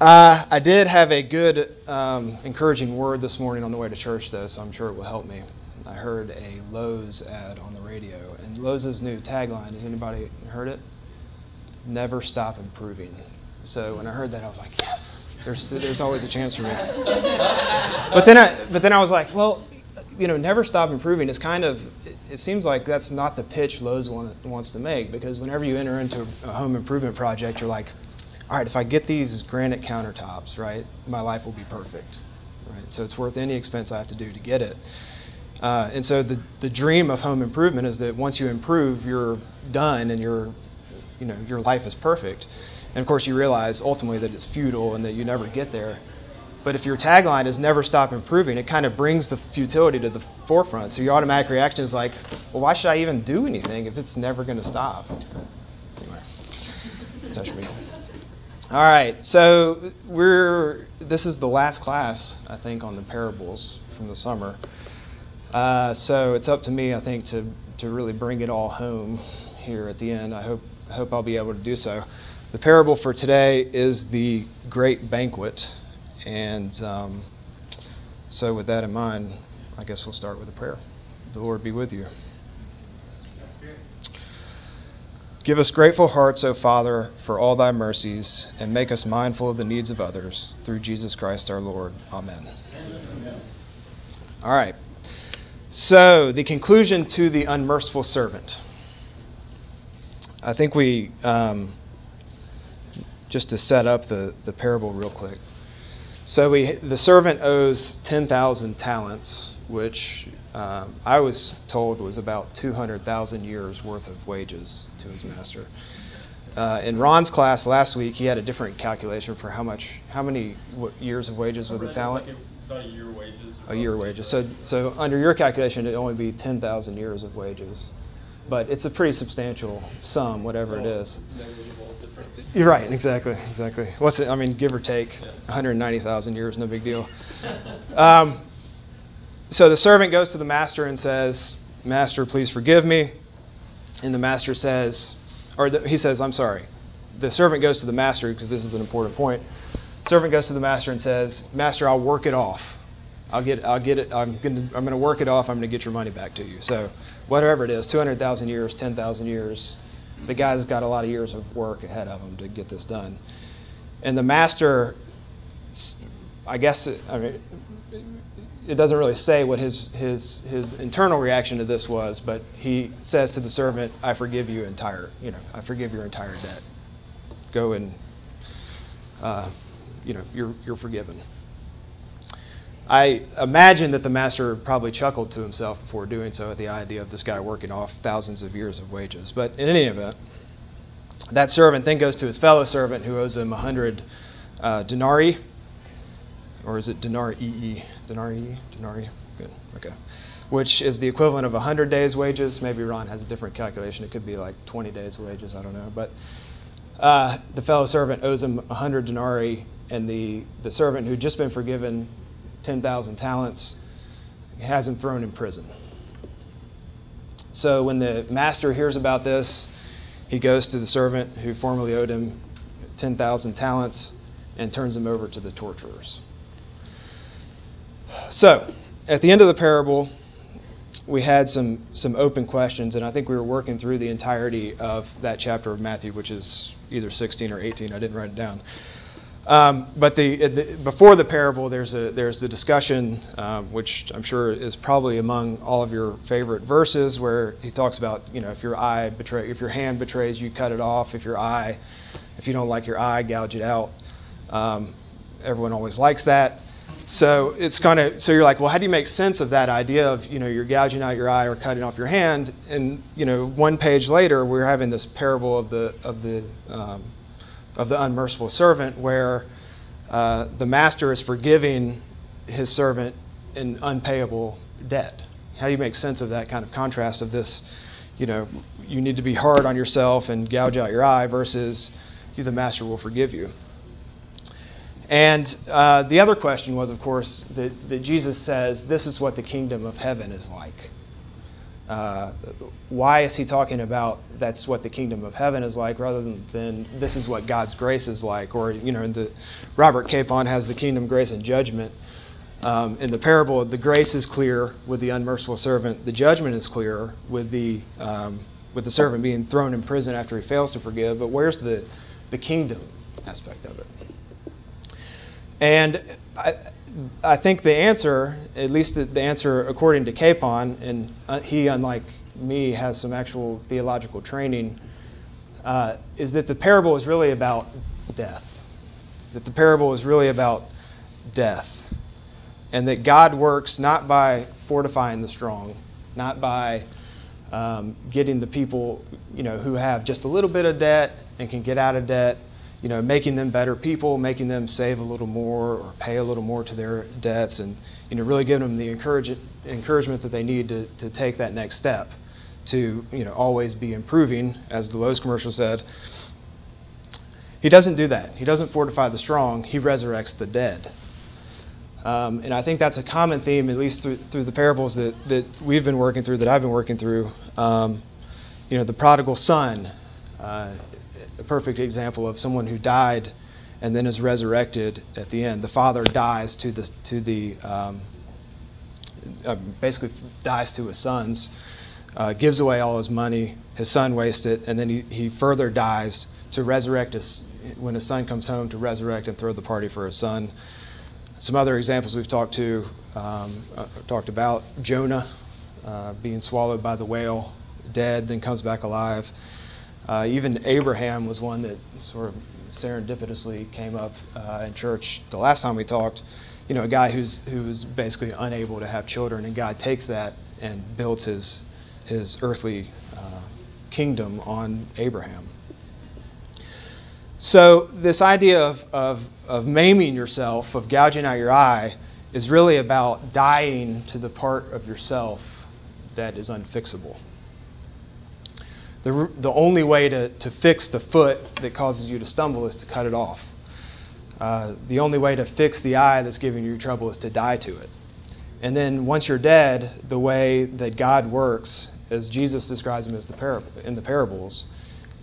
Uh, I did have a good, um, encouraging word this morning on the way to church, though, so I'm sure it will help me. I heard a Lowe's ad on the radio, and Lowe's new tagline. Has anybody heard it? Never stop improving. So when I heard that, I was like, yes. There's there's always a chance for me. But then I but then I was like, well, you know, never stop improving is kind of, it seems like that's not the pitch Lowe's want, wants to make because whenever you enter into a home improvement project, you're like, all right, if I get these granite countertops, right, my life will be perfect, right? So it's worth any expense I have to do to get it. Uh, and so the, the dream of home improvement is that once you improve, you're done and your, you know, your life is perfect. And of course, you realize ultimately that it's futile and that you never get there. But if your tagline is never stop improving, it kind of brings the futility to the forefront. So your automatic reaction is like, well, why should I even do anything if it's never going to stop? Anyway, touch me. All right, so we're this is the last class I think on the parables from the summer. Uh, so it's up to me, I think, to to really bring it all home here at the end. I hope I hope I'll be able to do so. The parable for today is the great banquet. And um, so, with that in mind, I guess we'll start with a prayer. The Lord be with you. Give us grateful hearts, O Father, for all thy mercies, and make us mindful of the needs of others. Through Jesus Christ our Lord. Amen. Amen. All right. So, the conclusion to the unmerciful servant. I think we, um, just to set up the, the parable real quick. So we, the servant owes 10,000 talents, which um, I was told was about 200,000 years worth of wages to his master. Uh, in Ron's class last week, he had a different calculation for how much, how many years of wages was a talent? Like about a year wages. A year wages. So, so under your calculation, it'd only be 10,000 years of wages but it's a pretty substantial sum, whatever it is. You're right, exactly, exactly. What's it? I mean, give or take, 190,000 years, no big deal. Um, so the servant goes to the master and says, "Master, please forgive me." And the master says, or the, he says, "I'm sorry." The servant goes to the master because this is an important point. Servant goes to the master and says, "Master, I'll work it off." I'll get I'll get it. I'm gonna I'm gonna work it off. I'm gonna get your money back to you. So whatever it is, 200,000 years, 10,000 years, the guy's got a lot of years of work ahead of him to get this done. And the master, I guess, it, I mean, it doesn't really say what his his his internal reaction to this was, but he says to the servant, "I forgive you entire, you know, I forgive your entire debt. Go and, uh, you know, you're you're forgiven." I imagine that the master probably chuckled to himself before doing so at the idea of this guy working off thousands of years of wages. But in any event, that servant then goes to his fellow servant who owes him a hundred uh, denarii, or is it denarii? Denarii? Denarii? Good. Okay. Which is the equivalent of hundred days' wages. Maybe Ron has a different calculation. It could be like 20 days' wages. I don't know. But uh, the fellow servant owes him hundred denarii, and the the servant who'd just been forgiven 10,000 talents, has him thrown in prison. So when the master hears about this, he goes to the servant who formerly owed him 10,000 talents and turns him over to the torturers. So, at the end of the parable, we had some, some open questions, and I think we were working through the entirety of that chapter of Matthew, which is either 16 or 18. I didn't write it down. Um, but the, the, before the parable, there's a there's the discussion, um, which I'm sure is probably among all of your favorite verses, where he talks about you know if your eye betray if your hand betrays you, cut it off. If your eye, if you don't like your eye, gouge it out. Um, everyone always likes that. So it's kind of so you're like, well, how do you make sense of that idea of you know you're gouging out your eye or cutting off your hand? And you know, one page later, we're having this parable of the of the um, of the unmerciful servant, where uh, the master is forgiving his servant an unpayable debt. How do you make sense of that kind of contrast of this? You know, you need to be hard on yourself and gouge out your eye versus you, the master, will forgive you. And uh, the other question was, of course, that, that Jesus says, This is what the kingdom of heaven is like. Uh, why is he talking about that's what the kingdom of heaven is like rather than, than this is what God's grace is like? Or, you know, the, Robert Capon has the kingdom, grace, and judgment. Um, in the parable, the grace is clear with the unmerciful servant. The judgment is clear with the um, with the servant being thrown in prison after he fails to forgive. But where's the the kingdom aspect of it? And I, I think the answer, at least the, answer according to Capon, and uh, he, unlike me, has some actual theological training, uh, is that the parable is really about death. That the parable is really about death. And that God works not by fortifying the strong, not by um, getting the people, you know, who have just a little bit of debt and can get out of debt, you know, making them better people, making them save a little more or pay a little more to their debts, and you know, really giving them the encourage, encouragement that they need to, to take that next step to you know always be improving, as the Lowe's commercial said. He doesn't do that. He doesn't fortify the strong. He resurrects the dead. Um, and I think that's a common theme, at least through, through the parables that, that we've been working through, that I've been working through. Um, you know, the prodigal son, uh, a perfect example of someone who died and then is resurrected at the end. The father dies to the to the um, uh, basically dies to his sons, uh, gives away all his money. His son wastes it, and then he, he further dies to resurrect his when his son comes home to resurrect and throw the party for his son. Some other examples we've talked to um, uh, talked about Jonah uh, being swallowed by the whale, dead, then comes back alive. Uh, even Abraham was one that sort of serendipitously came up uh, in church the last time we talked. You know, a guy who's who's basically unable to have children, and God takes that and builds his his earthly uh, kingdom on Abraham. So this idea of, of, of maiming yourself, of gouging out your eye, is really about dying to the part of yourself that is unfixable the, the only way to, to fix the foot that causes you to stumble is to cut it off. Uh, the only way to fix the eye that's giving you trouble is to die to it. And then once you're dead, the way that God works, as Jesus describes him as the par- in the parables,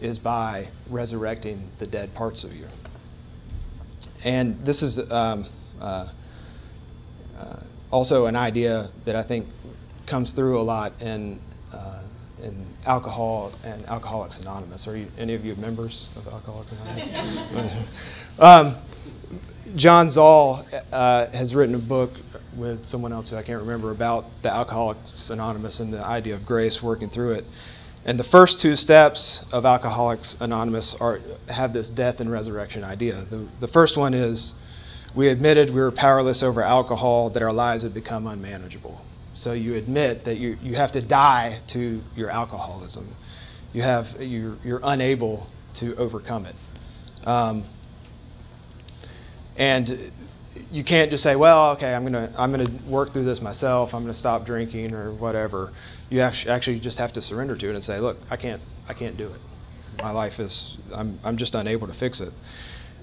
is by resurrecting the dead parts of you. And this is um, uh, uh, also an idea that I think comes through a lot in uh, in alcohol and Alcoholics Anonymous. Are you, any of you members of Alcoholics Anonymous? um, John Zahl uh, has written a book with someone else who I can't remember about the Alcoholics Anonymous and the idea of grace working through it. And the first two steps of Alcoholics Anonymous are have this death and resurrection idea. The, the first one is we admitted we were powerless over alcohol, that our lives had become unmanageable. So you admit that you, you have to die to your alcoholism. You have you're, you're unable to overcome it. Um, and you can't just say, well, okay, I'm gonna I'm gonna work through this myself. I'm gonna stop drinking or whatever. You actually just have to surrender to it and say, look, I can't I can't do it. My life is I'm I'm just unable to fix it.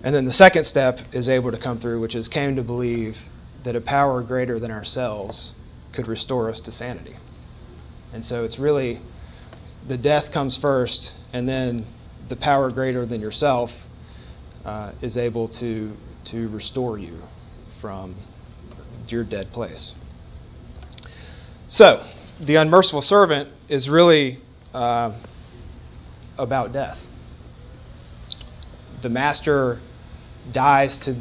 And then the second step is able to come through, which is came to believe that a power greater than ourselves could restore us to sanity. And so it's really the death comes first, and then the power greater than yourself uh, is able to to restore you from your dead place. So the unmerciful servant is really uh, about death. The master dies to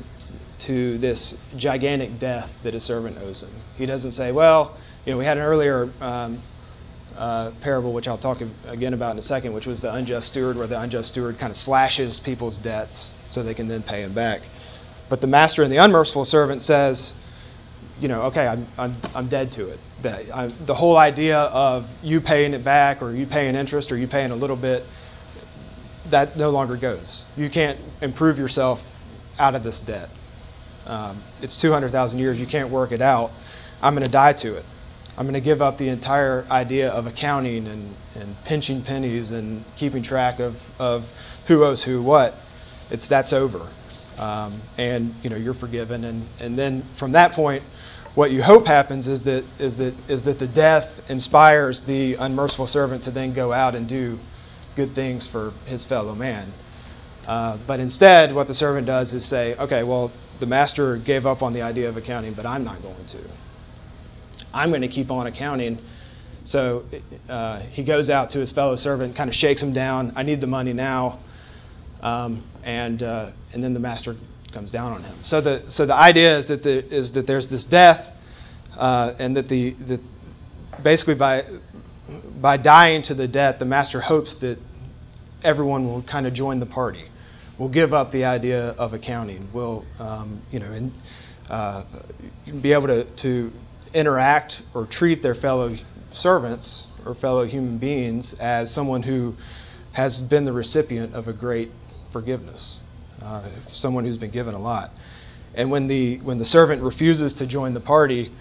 to this gigantic death that his servant owes him. He doesn't say, well, you know, we had an earlier um, uh, parable, which I'll talk again about in a second, which was the unjust steward, where the unjust steward kind of slashes people's debts so they can then pay him back. But the master and the unmerciful servant says, you know, okay, I'm, I'm, I'm dead to it. That I, the whole idea of you paying it back or you paying interest or you paying a little bit, that no longer goes. You can't improve yourself out of this debt. Um, it's 200,000 years. You can't work it out. I'm going to die to it. I'm going to give up the entire idea of accounting and, and pinching pennies and keeping track of, of who owes who what. It's that's over, um, and you know you're forgiven. And and then from that point, what you hope happens is that is that is that the death inspires the unmerciful servant to then go out and do good things for his fellow man. Uh, but instead, what the servant does is say, okay, well, the master gave up on the idea of accounting, but I'm not going to. I'm going to keep on accounting. So uh, he goes out to his fellow servant, kind of shakes him down. I need the money now. Um, and uh, and then the master comes down on him. So the so the idea is that the, is that there's this death, uh, and that the that basically by by dying to the debt, the master hopes that everyone will kind of join the party. Will give up the idea of accounting. Will um, you know and, uh, be able to, to interact or treat their fellow servants or fellow human beings as someone who has been the recipient of a great forgiveness, uh, someone who's been given a lot. And when the when the servant refuses to join the party,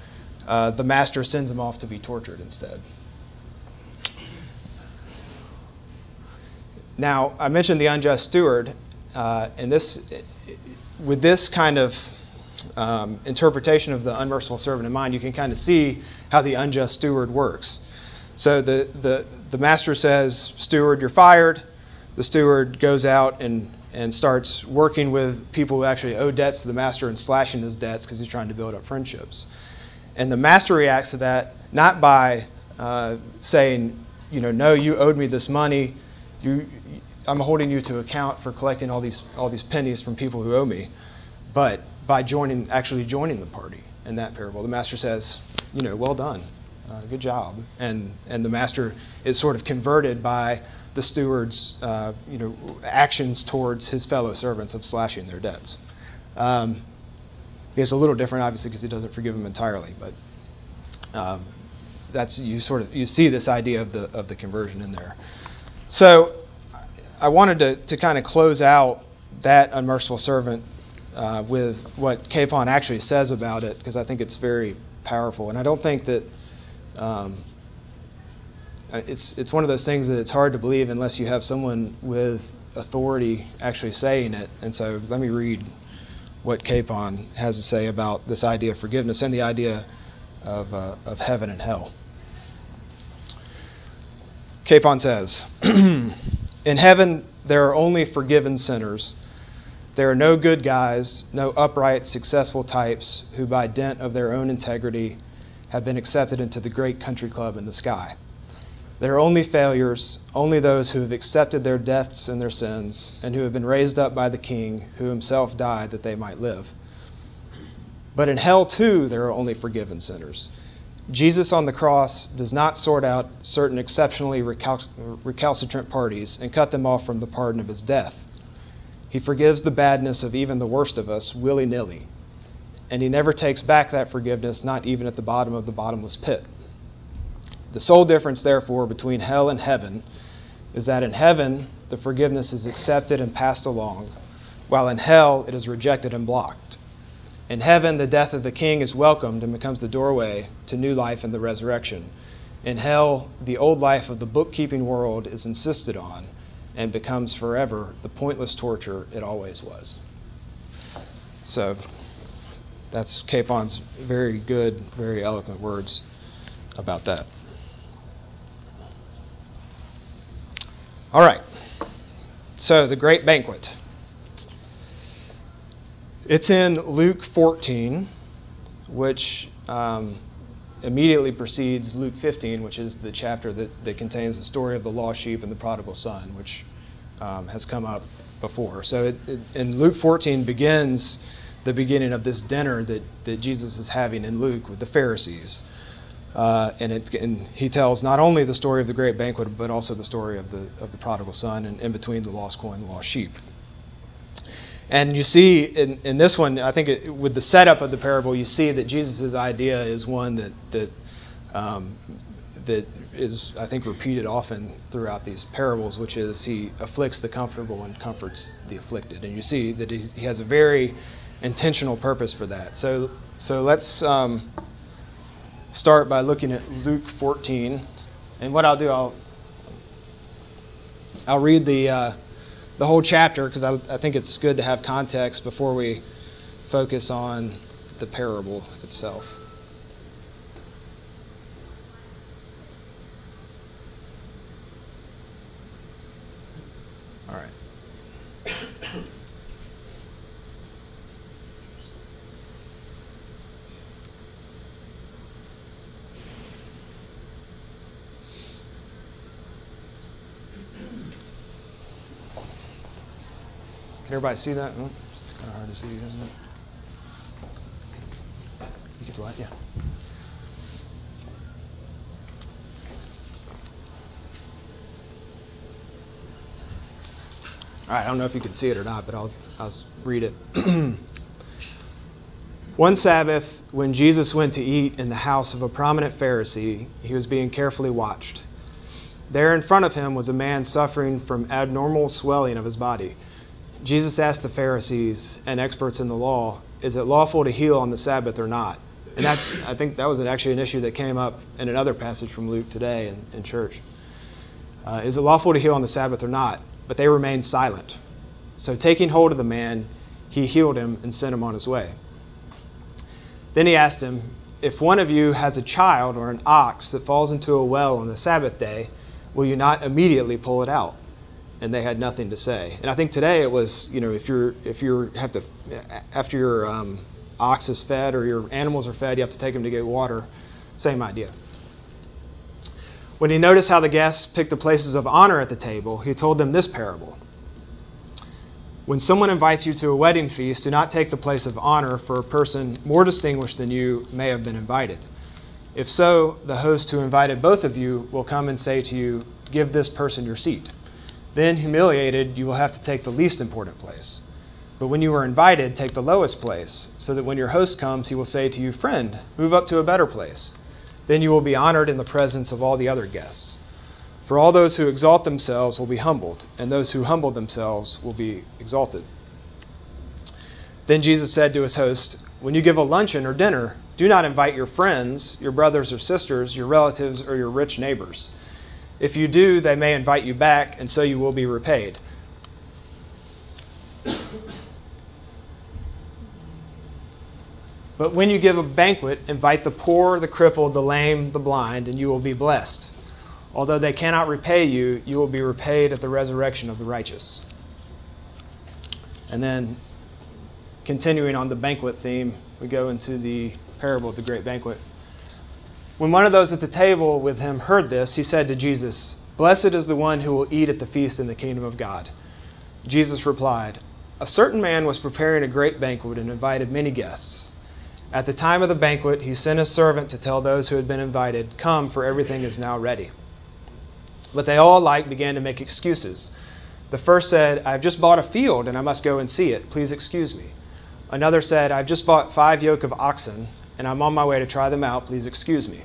uh, the master sends him off to be tortured instead. Now, I mentioned the unjust steward, uh, and this, with this kind of um, interpretation of the unmerciful servant in mind, you can kind of see how the unjust steward works. So the, the, the master says, Steward, you're fired. The steward goes out and, and starts working with people who actually owe debts to the master and slashing his debts because he's trying to build up friendships. And the master reacts to that not by uh, saying, you know, no, you owed me this money you, I'm holding you to account for collecting all these all these pennies from people who owe me, but by joining actually joining the party in that parable, the master says, you know, well done, uh, good job, and and the master is sort of converted by the steward's uh, you know actions towards his fellow servants of slashing their debts. Um, it's a little different, obviously, because he doesn't forgive them entirely, but um, that's you sort of you see this idea of the of the conversion in there. So I wanted to, to kind of close out that unmerciful servant uh, with what Capon actually says about it, because I think it's very powerful. And I don't think that um, it's it's one of those things that it's hard to believe unless you have someone with authority actually saying it. And so let me read what Capon has to say about this idea of forgiveness and the idea of, uh, of heaven and hell. Capon says, In heaven, there are only forgiven sinners. There are no good guys, no upright, successful types who, by dint of their own integrity, have been accepted into the great country club in the sky. There are only failures, only those who have accepted their deaths and their sins, and who have been raised up by the King, who himself died that they might live. But in hell, too, there are only forgiven sinners. Jesus on the cross does not sort out certain exceptionally recal- recalcitrant parties and cut them off from the pardon of his death. He forgives the badness of even the worst of us willy nilly, and he never takes back that forgiveness, not even at the bottom of the bottomless pit. The sole difference, therefore, between hell and heaven is that in heaven the forgiveness is accepted and passed along, while in hell it is rejected and blocked. In heaven, the death of the king is welcomed and becomes the doorway to new life and the resurrection. In hell, the old life of the bookkeeping world is insisted on and becomes forever the pointless torture it always was. So, that's Capon's very good, very eloquent words about that. All right. So, the great banquet. It's in Luke 14, which um, immediately precedes Luke 15, which is the chapter that, that contains the story of the lost sheep and the prodigal son, which um, has come up before. So, it, it, Luke 14 begins the beginning of this dinner that, that Jesus is having in Luke with the Pharisees. Uh, and, it, and, he tells not only the story of the great banquet, but also the story of the, of the prodigal son and in between the lost coin and the lost sheep. And you see in, in this one, I think it, with the setup of the parable, you see that Jesus' idea is one that that um, that is, I think, repeated often throughout these parables, which is he afflicts the comfortable and comforts the afflicted. And you see that he has a very intentional purpose for that. So, so let's um, start by looking at Luke 14. And what I'll do, I'll I'll read the. Uh, the whole chapter because I, I think it's good to have context before we focus on the parable itself. Can everybody see that? Oh, it's kind of hard to see, isn't it? You get the light, yeah. All right, I don't know if you can see it or not, but I'll, I'll read it. One Sabbath, when Jesus went to eat in the house of a prominent Pharisee, he was being carefully watched. There in front of him was a man suffering from abnormal swelling of his body. Jesus asked the Pharisees and experts in the law, Is it lawful to heal on the Sabbath or not? And that, I think that was actually an issue that came up in another passage from Luke today in, in church. Uh, is it lawful to heal on the Sabbath or not? But they remained silent. So, taking hold of the man, he healed him and sent him on his way. Then he asked him, If one of you has a child or an ox that falls into a well on the Sabbath day, will you not immediately pull it out? And they had nothing to say. And I think today it was, you know, if you're if you have to after your um, ox is fed or your animals are fed, you have to take them to get water. Same idea. When he noticed how the guests picked the places of honor at the table, he told them this parable. When someone invites you to a wedding feast, do not take the place of honor for a person more distinguished than you may have been invited. If so, the host who invited both of you will come and say to you, Give this person your seat. Then, humiliated, you will have to take the least important place. But when you are invited, take the lowest place, so that when your host comes, he will say to you, Friend, move up to a better place. Then you will be honored in the presence of all the other guests. For all those who exalt themselves will be humbled, and those who humble themselves will be exalted. Then Jesus said to his host, When you give a luncheon or dinner, do not invite your friends, your brothers or sisters, your relatives, or your rich neighbors. If you do, they may invite you back, and so you will be repaid. But when you give a banquet, invite the poor, the crippled, the lame, the blind, and you will be blessed Although they cannot repay you, you will be repaid at the resurrection of the righteous. And then, continuing on the banquet theme, we go into the parable of the great banquet. When one of those at the table with him heard this, he said to Jesus, Blessed is the one who will eat at the feast in the kingdom of God. Jesus replied, A certain man was preparing a great banquet and invited many guests. At the time of the banquet, he sent his servant to tell those who had been invited, Come, for everything is now ready. But they all alike began to make excuses. The first said, I've just bought a field and I must go and see it. Please excuse me. Another said, I've just bought five yoke of oxen and I'm on my way to try them out. Please excuse me.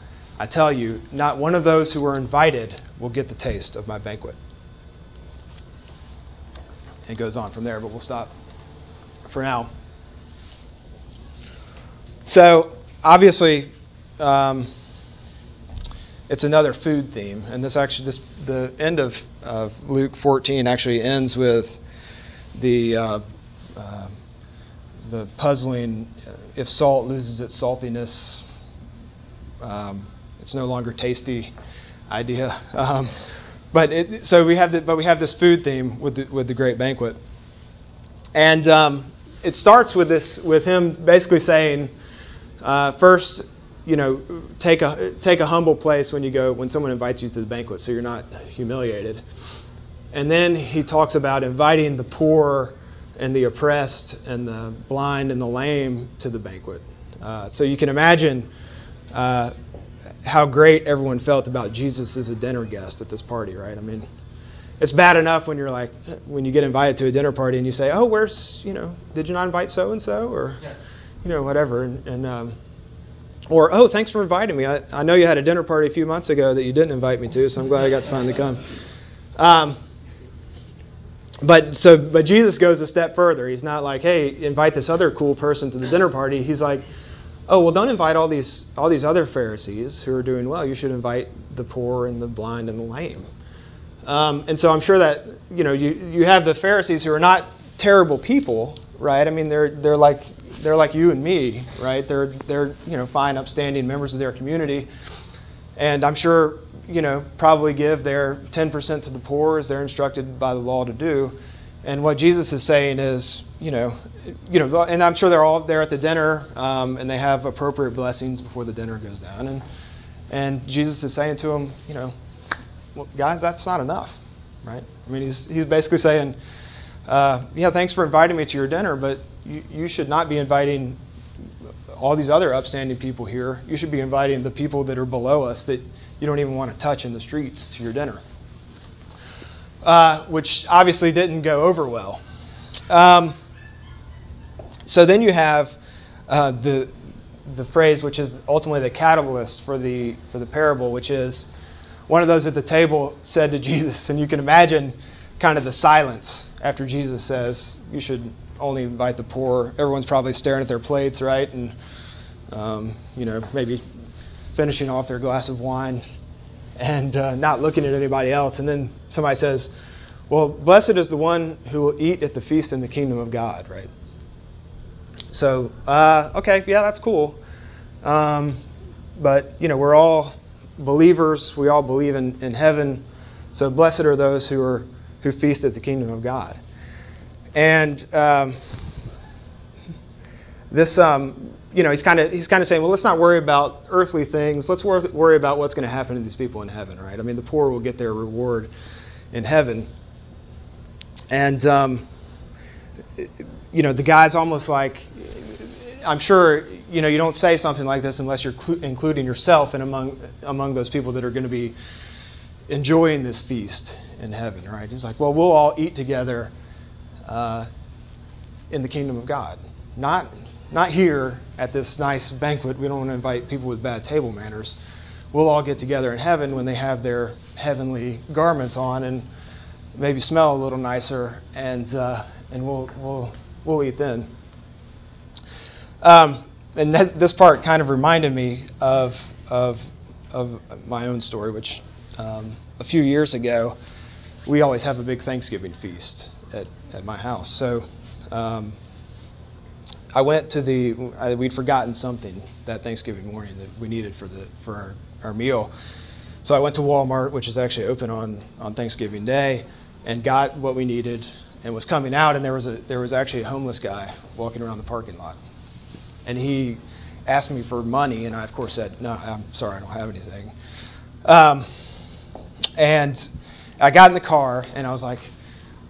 I tell you, not one of those who were invited will get the taste of my banquet. And It goes on from there, but we'll stop for now. So, obviously, um, it's another food theme, and this actually this the end of uh, Luke 14 actually ends with the uh, uh, the puzzling if salt loses its saltiness, um, it's no longer tasty idea. Um, but it, so we have the, but we have this food theme with the, with the great banquet, and um, it starts with this with him basically saying uh, first you know, take a take a humble place when you go when someone invites you to the banquet, so you're not humiliated. And then he talks about inviting the poor and the oppressed and the blind and the lame to the banquet. Uh, so you can imagine uh, how great everyone felt about Jesus as a dinner guest at this party, right? I mean, it's bad enough when you're like when you get invited to a dinner party and you say, "Oh, where's you know, did you not invite so and so?" or you know, whatever, and, and um, or, oh, thanks for inviting me. I, I know you had a dinner party a few months ago that you didn't invite me to, so I'm glad I got to finally come. Um, but so, but Jesus goes a step further. He's not like, hey, invite this other cool person to the dinner party. He's like, oh, well, don't invite all these all these other Pharisees who are doing well. You should invite the poor and the blind and the lame. Um, and so I'm sure that you know you you have the Pharisees who are not terrible people, right? I mean, they're they're like they're like you and me, right? They're they're you know fine, upstanding members of their community, and I'm sure you know probably give their 10% to the poor as they're instructed by the law to do. And what Jesus is saying is, you know, you know, and I'm sure they're all there at the dinner, um, and they have appropriate blessings before the dinner goes down, and and Jesus is saying to them, you know, well, guys, that's not enough, right? I mean, he's he's basically saying, uh, yeah, thanks for inviting me to your dinner, but you, you should not be inviting all these other upstanding people here. You should be inviting the people that are below us that you don't even want to touch in the streets to your dinner uh, which obviously didn't go over well. Um, so then you have uh, the the phrase, which is ultimately the catalyst for the for the parable, which is one of those at the table said to Jesus, and you can imagine kind of the silence after Jesus says, "You should only invite the poor." Everyone's probably staring at their plates, right, and um, you know maybe finishing off their glass of wine and uh, not looking at anybody else. And then somebody says, Well, blessed is the one who will eat at the feast in the kingdom of God, right? So, uh, okay, yeah, that's cool. Um, but, you know, we're all believers. We all believe in, in heaven. So, blessed are those who are who feast at the kingdom of God. And um, this, um, you know, he's kind of he's kind of saying, well, let's not worry about earthly things. Let's wor- worry about what's going to happen to these people in heaven, right? I mean, the poor will get their reward in heaven, and um, you know, the guy's almost like, I'm sure, you know, you don't say something like this unless you're cl- including yourself and among among those people that are going to be enjoying this feast in heaven, right? He's like, well, we'll all eat together uh, in the kingdom of God, not not here at this nice banquet. We don't want to invite people with bad table manners. We'll all get together in heaven when they have their heavenly garments on and maybe smell a little nicer, and uh, and we'll we'll we'll eat then. Um, and this, this, part kind of reminded me of of of my own story, which um, a few years ago we always have a big Thanksgiving feast at, at my house. So um, I went to the I, we'd forgotten something that Thanksgiving morning that we needed for the for our, our meal. So I went to Walmart, which is actually open on on Thanksgiving Day, and got what we needed and was coming out and there was a there was actually a homeless guy walking around the parking lot. And he asked me for money and I of course said, "No, I'm sorry, I don't have anything." Um, and I got in the car and I was like,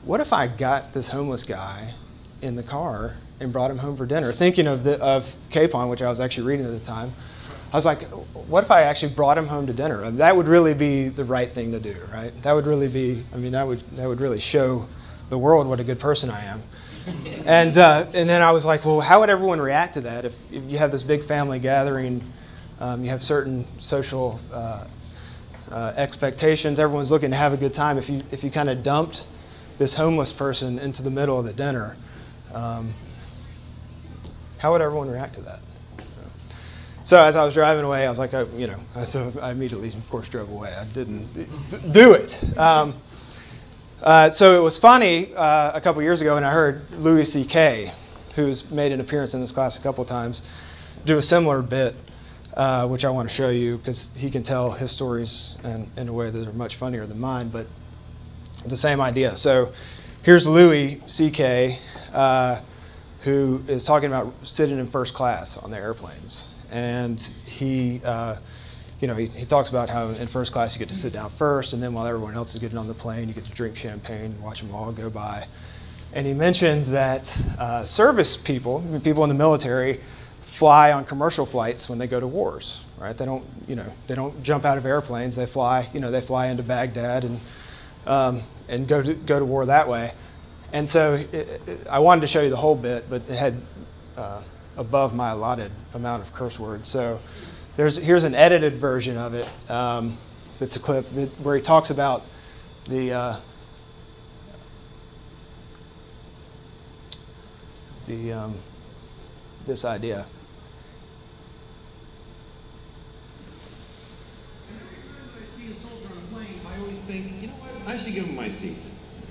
"What if I got this homeless guy in the car and brought him home for dinner, thinking of the of Capon, which I was actually reading at the time. I was like, what if I actually brought him home to dinner? And that would really be the right thing to do, right? That would really be, I mean, that would that would really show the world what a good person I am. and uh, and then I was like, well, how would everyone react to that if, if you have this big family gathering? Um, you have certain social uh, uh, expectations. Everyone's looking to have a good time. If you if you kind of dumped this homeless person into the middle of the dinner, um, how would everyone react to that? So as I was driving away, I was like, oh, you know, so I immediately, of course, drove away. I didn't do it. Um, uh, so it was funny uh, a couple years ago when I heard Louis C.K., who's made an appearance in this class a couple times, do a similar bit, uh, which I want to show you because he can tell his stories in, in a way that are much funnier than mine, but the same idea. So here's Louis C.K who is talking about sitting in first class on the airplanes, and he. Uh, you know, he, he, talks about how in first class you get to sit down first, and then while everyone else is getting on the plane, you get to drink champagne and watch them all go by. And he mentions that uh, service people, people in the military, fly on commercial flights when they go to wars, right? They don't, you know, they don't jump out of airplanes. They fly, you know, they fly into Baghdad and um, and go to go to war that way. And so it, it, I wanted to show you the whole bit, but it had uh, above my allotted amount of curse words. So there's here's an edited version of it. Um, that's a clip that, where he talks about the uh, the um, this idea. I always think, you know what, I should give him my seat.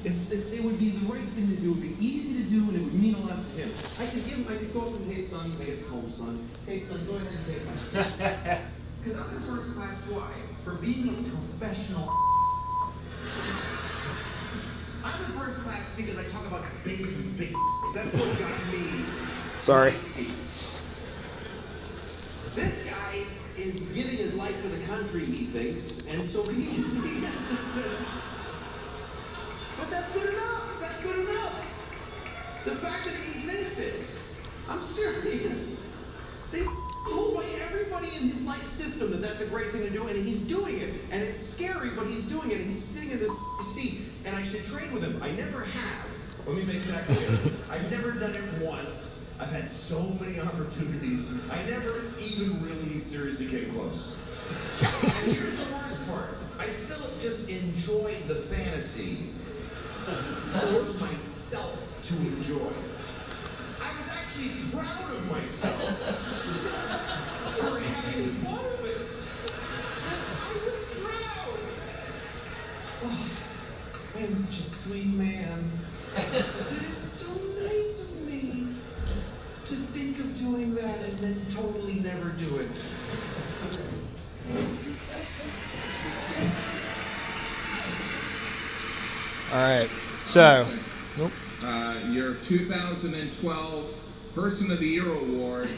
It's, it, it would be the right thing to do. It would be easy to do, and it would mean a lot to him. I could give him, I could go up and, hey son, make it home, son. Hey son, go ahead and take my Because I'm in first class. Why? For being a professional. I'm in first class because I talk about big, big. That's what got me. Sorry. This guy is giving his life for the country, he thinks, and so he, he has to sit. But that's good enough. That's good enough. The fact that he thinks it. I'm serious. They told by everybody in his life system that that's a great thing to do, and he's doing it. And it's scary, but he's doing it, and he's sitting in this seat, and I should train with him. I never have. Let me make that clear. I've never done it once. I've had so many opportunities. I never even really seriously came close. and here's the worst part. I still just enjoy the fantasy for myself to enjoy. I was actually proud of myself for having fun of it. I was proud. Oh, I'm such a sweet man. It is so nice of me to think of doing that and then totally never do it. All right. So, nope. Uh, your 2012 Person of the Year award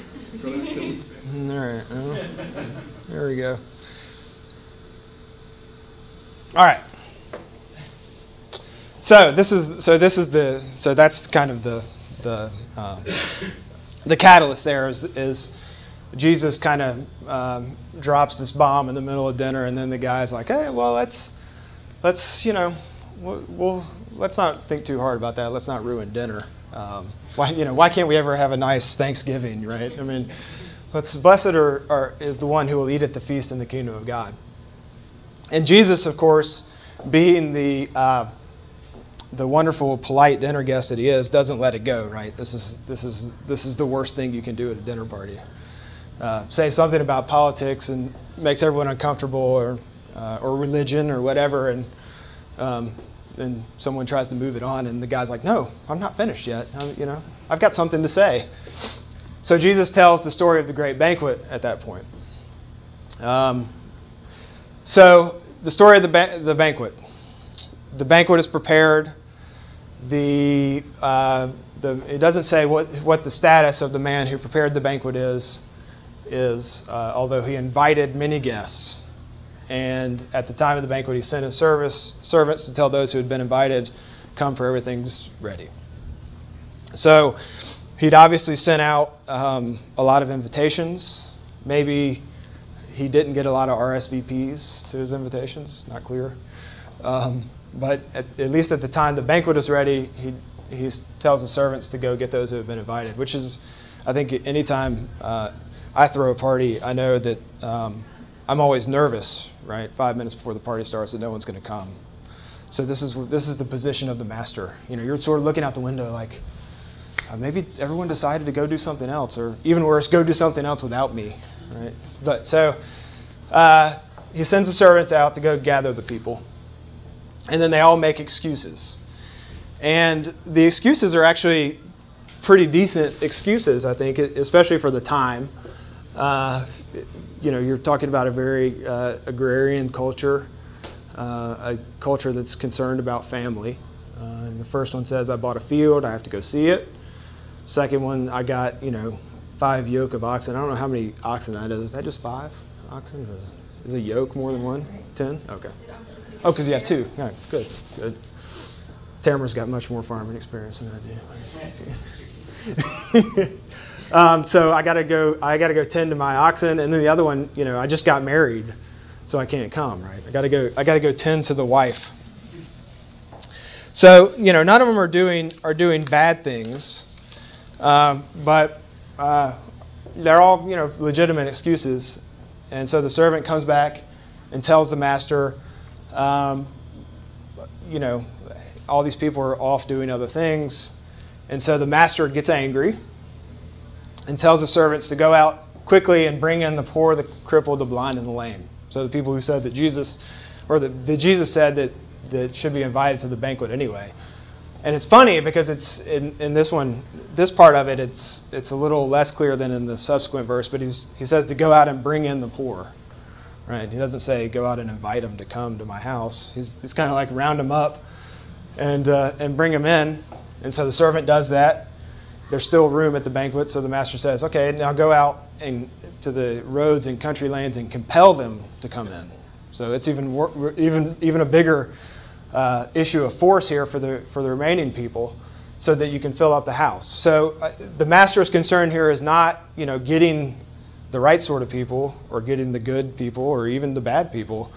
goes to. All right. Well, there we go. All right. So this is so this is the so that's kind of the the um, the catalyst there is, is Jesus kind of um, drops this bomb in the middle of dinner, and then the guy's like, "Hey, well, let's let's you know, we'll, let's not think too hard about that. Let's not ruin dinner. Um, why you know why can't we ever have a nice Thanksgiving, right? I mean, let's blessed are, are is the one who will eat at the feast in the kingdom of God. And Jesus, of course, being the uh, the wonderful, polite dinner guest that he is, doesn't let it go. Right? This is this is this is the worst thing you can do at a dinner party. Uh, say something about politics and makes everyone uncomfortable, or uh, or religion, or whatever, and um, and someone tries to move it on, and the guy's like, "No, I'm not finished yet. I'm, you know, I've got something to say." So Jesus tells the story of the great banquet at that point. Um, so the story of the ba- the banquet. The banquet is prepared the, uh, the it doesn't say what what the status of the man who prepared the banquet is is uh, although he invited many guests and at the time of the banquet he sent his service servants to tell those who had been invited come for everything's ready. So he'd obviously sent out um, a lot of invitations. Maybe he didn't get a lot of RSVPs to his invitations not clear. Um, but at, at, least at the time the banquet is ready, he, he tells the servants to go get those who have been invited, which is, I think, anytime uh, I throw a party, I know that um, I'm always nervous, right? Five minutes before the party starts that no one's going to come. So this is this is the position of the master. You know, you're sort of looking out the window like, uh, maybe everyone decided to go do something else, or even worse, go do something else without me, right? But so uh, he sends the servants out to go gather the people and then they all make excuses. And the excuses are actually pretty decent excuses, I think, especially for the time. Uh, you know, you're talking about a very uh, agrarian culture, uh, a culture that's concerned about family. Uh, the first one says, I bought a field, I have to go see it. Second one, I got, you know, five yoke of oxen. I don't know how many oxen that is. Is that just five oxen? Is, is a yoke more than one? Ten? Okay. Oh, because you have two. Yeah, good, good. Tamara's got much more farming experience than I do. um, so I gotta go. I gotta go tend to my oxen, and then the other one, you know, I just got married, so I can't come. Right? I gotta go. I gotta go tend to the wife. So you know, none of them are doing are doing bad things, um, but uh, they're all you know legitimate excuses. And so the servant comes back and tells the master, um, you know, all these people are off doing other things. And so the master gets angry and tells the servants to go out quickly and bring in the poor, the crippled, the blind, and the lame. So the people who said that Jesus, or that Jesus said that that should be invited to the banquet anyway. And it's funny because it's in, in this one, this part of it, it's it's a little less clear than in the subsequent verse. But he's he says to go out and bring in the poor, right? He doesn't say go out and invite them to come to my house. He's he's kind of like round them up and uh, and bring them in. And so the servant does that. There's still room at the banquet, so the master says, "Okay, now go out and to the roads and country lanes and compel them to come in." So it's even even even a bigger uh, issue of force here for the for the remaining people, so that you can fill up the house. So uh, the master's concern here is not you know getting the right sort of people or getting the good people or even the bad people.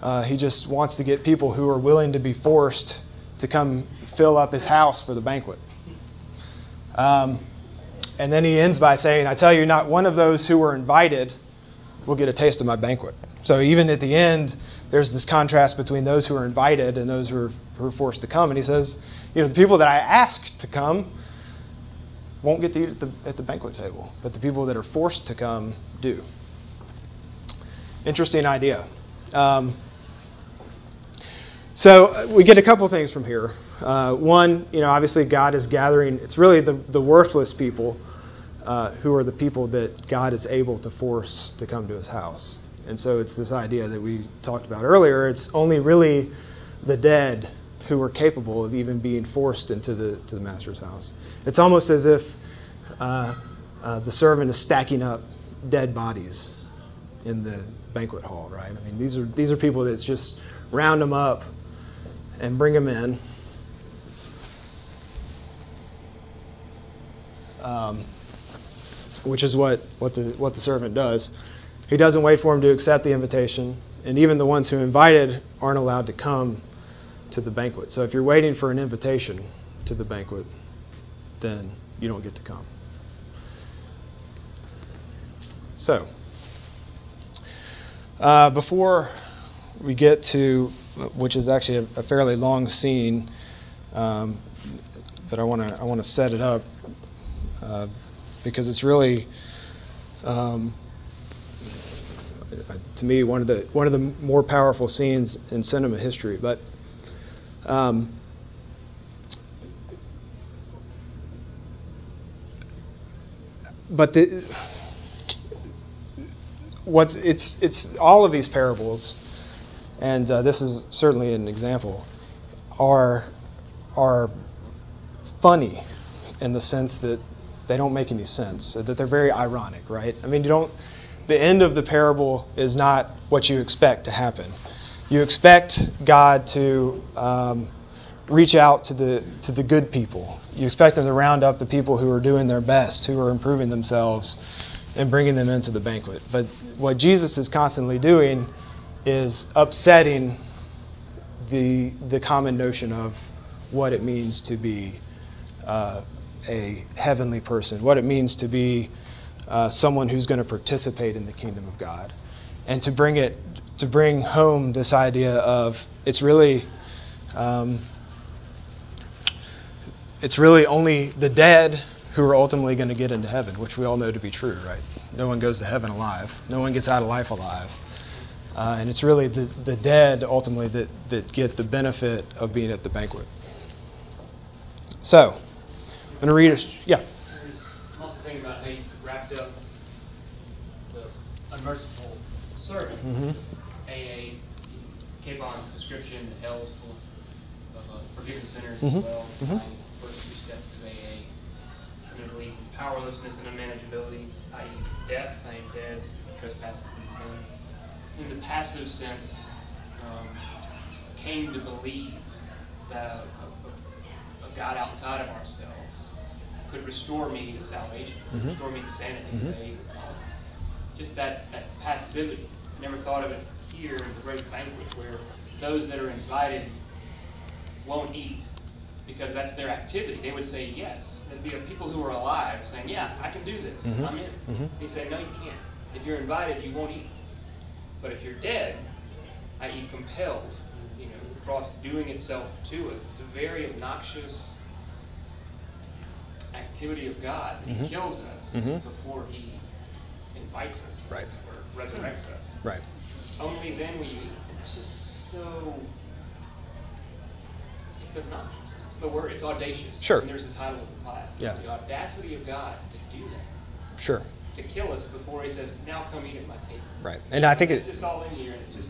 Uh, he just wants to get people who are willing to be forced to come fill up his house for the banquet. Um, and then he ends by saying, I tell you, not one of those who were invited will get a taste of my banquet. So even at the end, there's this contrast between those who are invited and those who are, who are forced to come. And he says, you know, the people that I ask to come won't get to eat at the, at the banquet table, but the people that are forced to come do. Interesting idea. Um, so uh, we get a couple things from here. Uh, one, you know, obviously God is gathering. It's really the, the worthless people uh, who are the people that God is able to force to come to His house. And so it's this idea that we talked about earlier. It's only really the dead who are capable of even being forced into the to the master's house. It's almost as if uh, uh, the servant is stacking up dead bodies in the banquet hall, right? I mean, these are these are people that's just round them up and bring him in. Um, which is what, what, the, what the servant does. He doesn't wait for him to accept the invitation, and even the ones who invited aren't allowed to come to the banquet. So if you're waiting for an invitation to the banquet, then you don't get to come. So, uh, before we get to which is actually a, a fairly long scene, um, but I want to I want to set it up uh, because it's really, um, to me, one of the one of the more powerful scenes in cinema history. But um, but the what's it's it's all of these parables and uh, this is certainly an example, are are funny in the sense that they don't make any sense, that they're very ironic, right? I mean, you don't. The end of the parable is not what you expect to happen. You expect God to um, reach out to the to the good people. You expect Him to round up the people who are doing their best, who are improving themselves, and bringing them into the banquet. But what Jesus is constantly doing is upsetting the the common notion of what it means to be uh, a heavenly person, what it means to be uh, someone who's going to participate in the kingdom of God, and to bring it to bring home this idea of it's really um, it's really only the dead who are ultimately going to get into heaven, which we all know to be true, right? No one goes to heaven alive. No one gets out of life alive. Uh, and it's really the, the dead ultimately that, that get the benefit of being at the banquet. So, I'm going to read it. Yeah. I'm also thinking about how you wrapped up the unmerciful servant. Mm-hmm. A.A. Capon's description, the hell is full of uh, forgiven sinners mm-hmm. as well. Mm-hmm. First two steps of AA. Powerlessness and unmanageability, i.e., death. I am dead, trespasses and sins in the passive sense, um, came to believe that a, a, a, God outside of ourselves could restore me to salvation, mm-hmm. restore me to sanity, mm-hmm. faith, just that, that passivity. I never thought of it here in the great banquet where those that are invited won't eat because that's their activity. They would say yes. There'd be people who are alive saying, Yeah, I can do this. Mm-hmm. I'm in. Mm-hmm. He said, No, you can't. If you're invited, you won't eat. But if you're dead, i.e., compelled, you know, the cross doing itself to us, it's a very obnoxious activity of God. Mm-hmm. He kills us mm-hmm. before he invites us right. or resurrects us. Right. Only then we. It's just so it's obnoxious. It's the word. It's audacious. Sure. And there's the title of the class. Yeah. The audacity of God to do that, Sure. To kill us before He says, "Now come eat at my table." Right. And I think it's it. just all in here, and it's just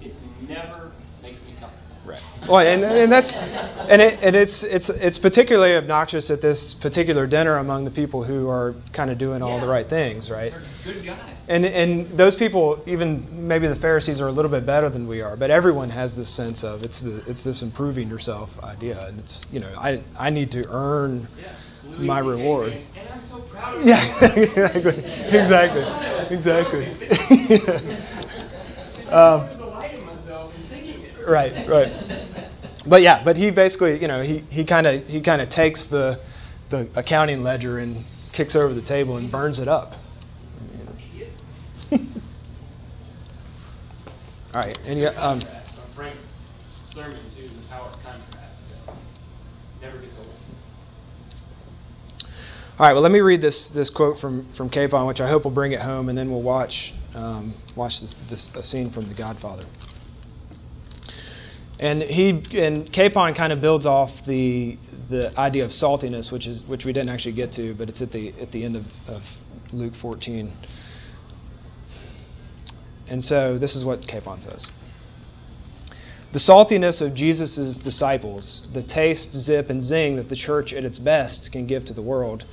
it, it never makes me comfortable. Right. Well, and, and that's and it and it's it's it's particularly obnoxious at this particular dinner among the people who are kind of doing all the right things, right? They're good guys. And and those people, even maybe the Pharisees are a little bit better than we are, but everyone has this sense of it's the it's this improving yourself idea, and it's you know I I need to earn Yeah. Louis my reward. saying, And I'm so proud of you. Yeah, exactly, exactly, exactly. um, I'm delighting myself in thinking it. right, right. But yeah, but he basically, you know, he he kind of he kind of takes the the accounting ledger and kicks over the table and burns it up. All right, and yeah, um, Frank's sermon too, the power of contrast. Never gets old. All right, well, let me read this this quote from from Capon, which I hope will bring it home, and then we'll watch um, watch this, this a scene from The Godfather. And he and Capon kind of builds off the the idea of saltiness, which is which we didn't actually get to, but it's at the at the end of, of Luke 14. And so this is what Capon says. The saltiness of Jesus' disciples, the taste, zip, and zing that the church at its best can give to the world,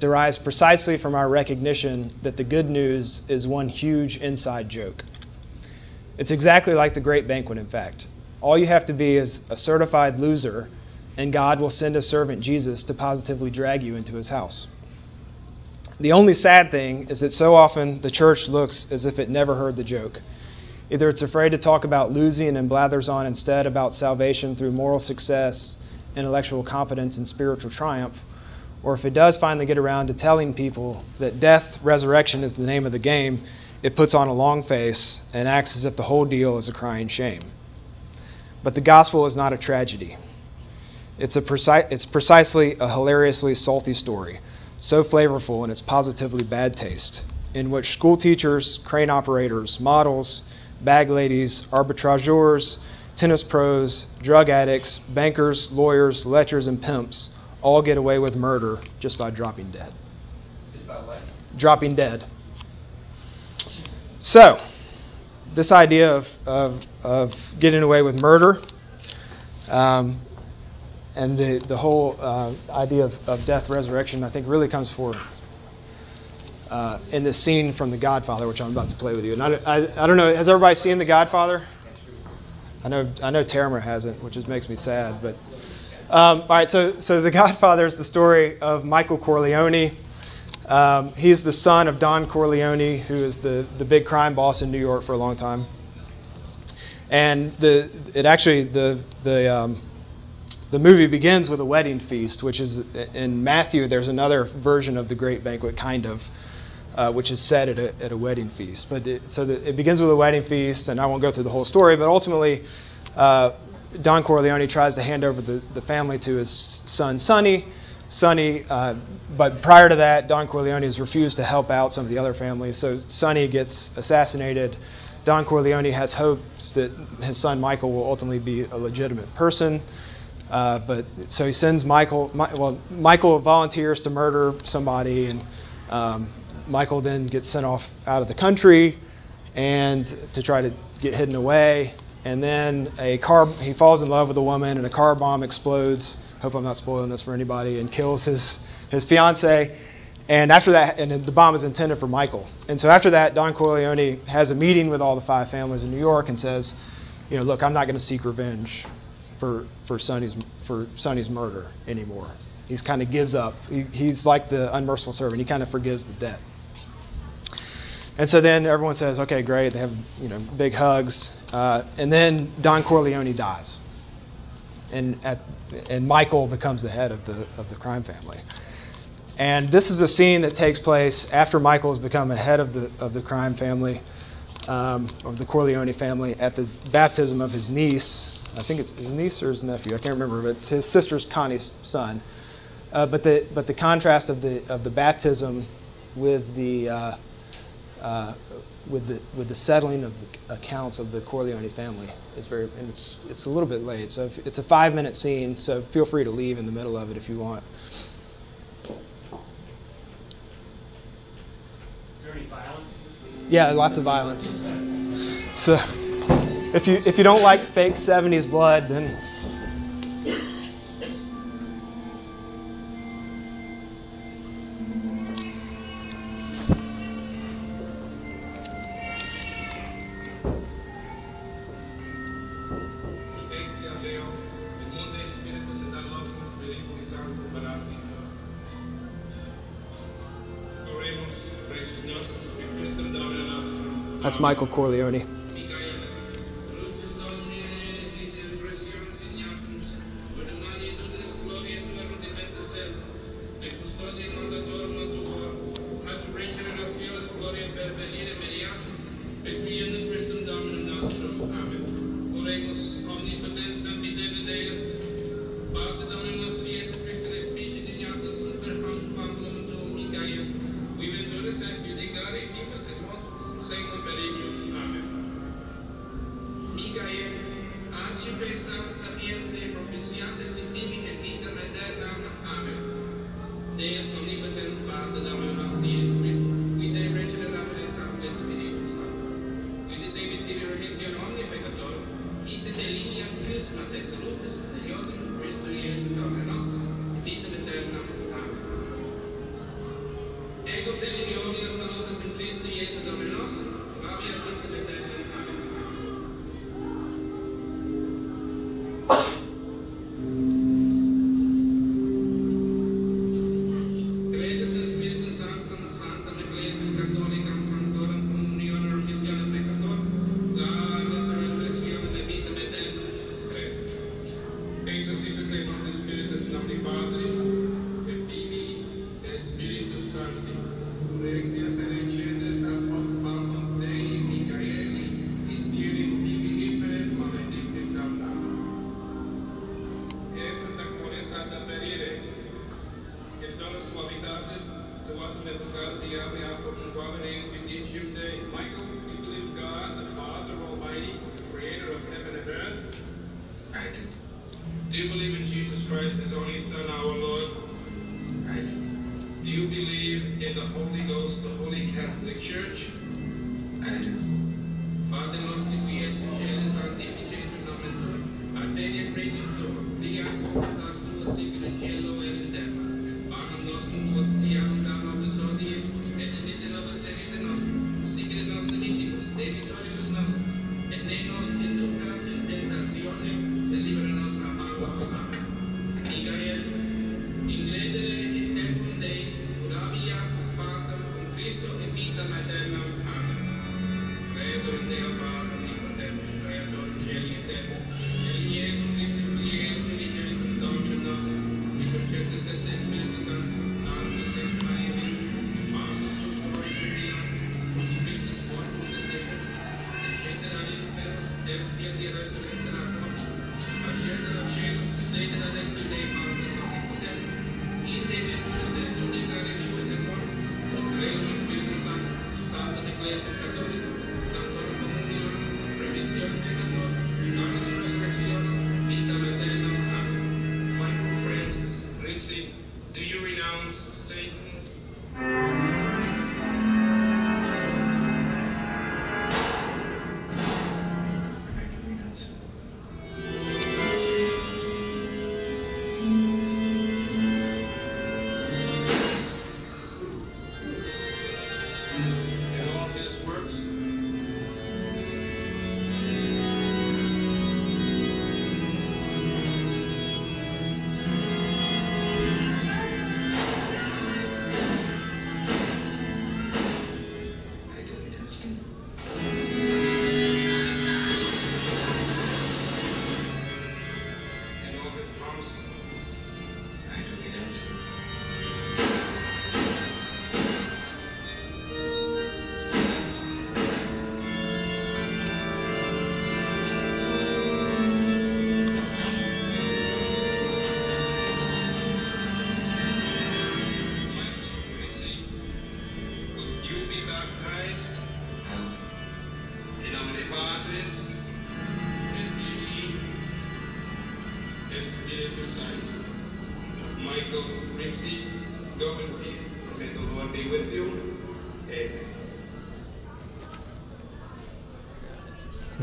derives precisely from our recognition that the good news is one huge inside joke. It's exactly like the great banquet, in fact. All you have to be is a certified loser, and God will send a servant Jesus to positively drag you into his house. The only sad thing is that so often the church looks as if it never heard the joke. Either it's afraid to talk about losing and blathers on instead about salvation through moral success, intellectual competence, and spiritual triumph, or if it does finally get around to telling people that death, resurrection is the name of the game, it puts on a long face and acts as if the whole deal is a crying shame. But the gospel is not a tragedy. It's, a preci- it's precisely a hilariously salty story, so flavorful in its positively bad taste, in which school teachers, crane operators, models, bag ladies, arbitrageurs, tennis pros, drug addicts, bankers, lawyers, lechers, and pimps all get away with murder just by dropping dead. Just by what? Dropping dead. So, this idea of, of, of getting away with murder um, and the, the whole uh, idea of, of death, resurrection, I think really comes forward uh, in this scene from The Godfather, which I'm about to play with you. And I, I, I don't know, has everybody seen The Godfather? I know I know Tamara hasn't, which just makes me sad. But um, all right, so so The Godfather is the story of Michael Corleone. Um, he's the son of Don Corleone, who is the the big crime boss in New York for a long time. And the it actually the the um, the movie begins with a wedding feast, which is in Matthew. There's another version of the Great Banquet, kind of, uh, which is set at a, at a wedding feast. But it, so the, it begins with a wedding feast, and I won't go through the whole story. But ultimately, uh, Don Corleone tries to hand over the, the family to his son Sonny. Sonny, uh, but prior to that, Don Corleone has refused to help out some of the other families. So Sonny gets assassinated. Don Corleone has hopes that his son Michael will ultimately be a legitimate person. Uh, but so he sends Michael. Mi- well, Michael volunteers to murder somebody, and um, Michael then gets sent off out of the country, and to try to get hidden away. And then a car. He falls in love with a woman, and a car bomb explodes. Hope I'm not spoiling this for anybody, and kills his his fiance. And after that, and the bomb is intended for Michael. And so after that, Don Corleone has a meeting with all the five families in New York and says, you know, look, I'm not going to seek revenge for for Sonny's for Sonny's murder anymore. He's kind of gives up. He, he's like the unmerciful servant. He kind of forgives the debt. And so then everyone says, okay, great. They have you know big hugs, uh, and then Don Corleone dies, and at, and Michael becomes the head of the of the crime family. And this is a scene that takes place after Michael has become a head of the of the crime family, um, of the Corleone family, at the baptism of his niece. I think it's his niece or his nephew. I can't remember, but it's his sister's Connie's son. Uh, but the but the contrast of the of the baptism with the uh, uh, with the with the settling of the accounts of the Corleone family. It's very and it's it's a little bit late, so if, it's a five minute scene. So feel free to leave in the middle of it if you want. Yeah, lots of violence. So if you if you don't like fake 70s blood, then That's Michael Corleone.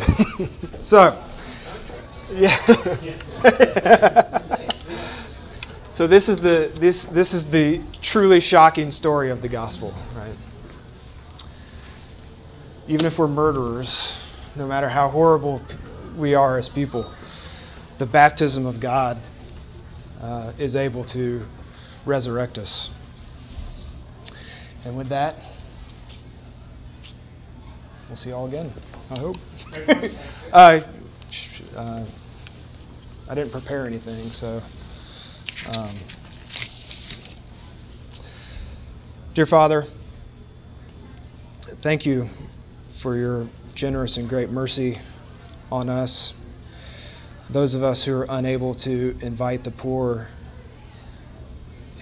so, yeah. so this is the this this is the truly shocking story of the gospel, right? Even if we're murderers, no matter how horrible we are as people, the baptism of God uh, is able to resurrect us. And with that, we'll see you all again. I hope. uh, uh, I didn't prepare anything, so. Um, dear Father, thank you for your generous and great mercy on us. Those of us who are unable to invite the poor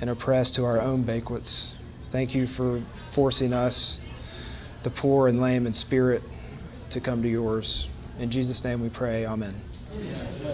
and oppressed to our own banquets. Thank you for forcing us, the poor and lame in spirit, to come to yours. In Jesus' name we pray. Amen. Amen.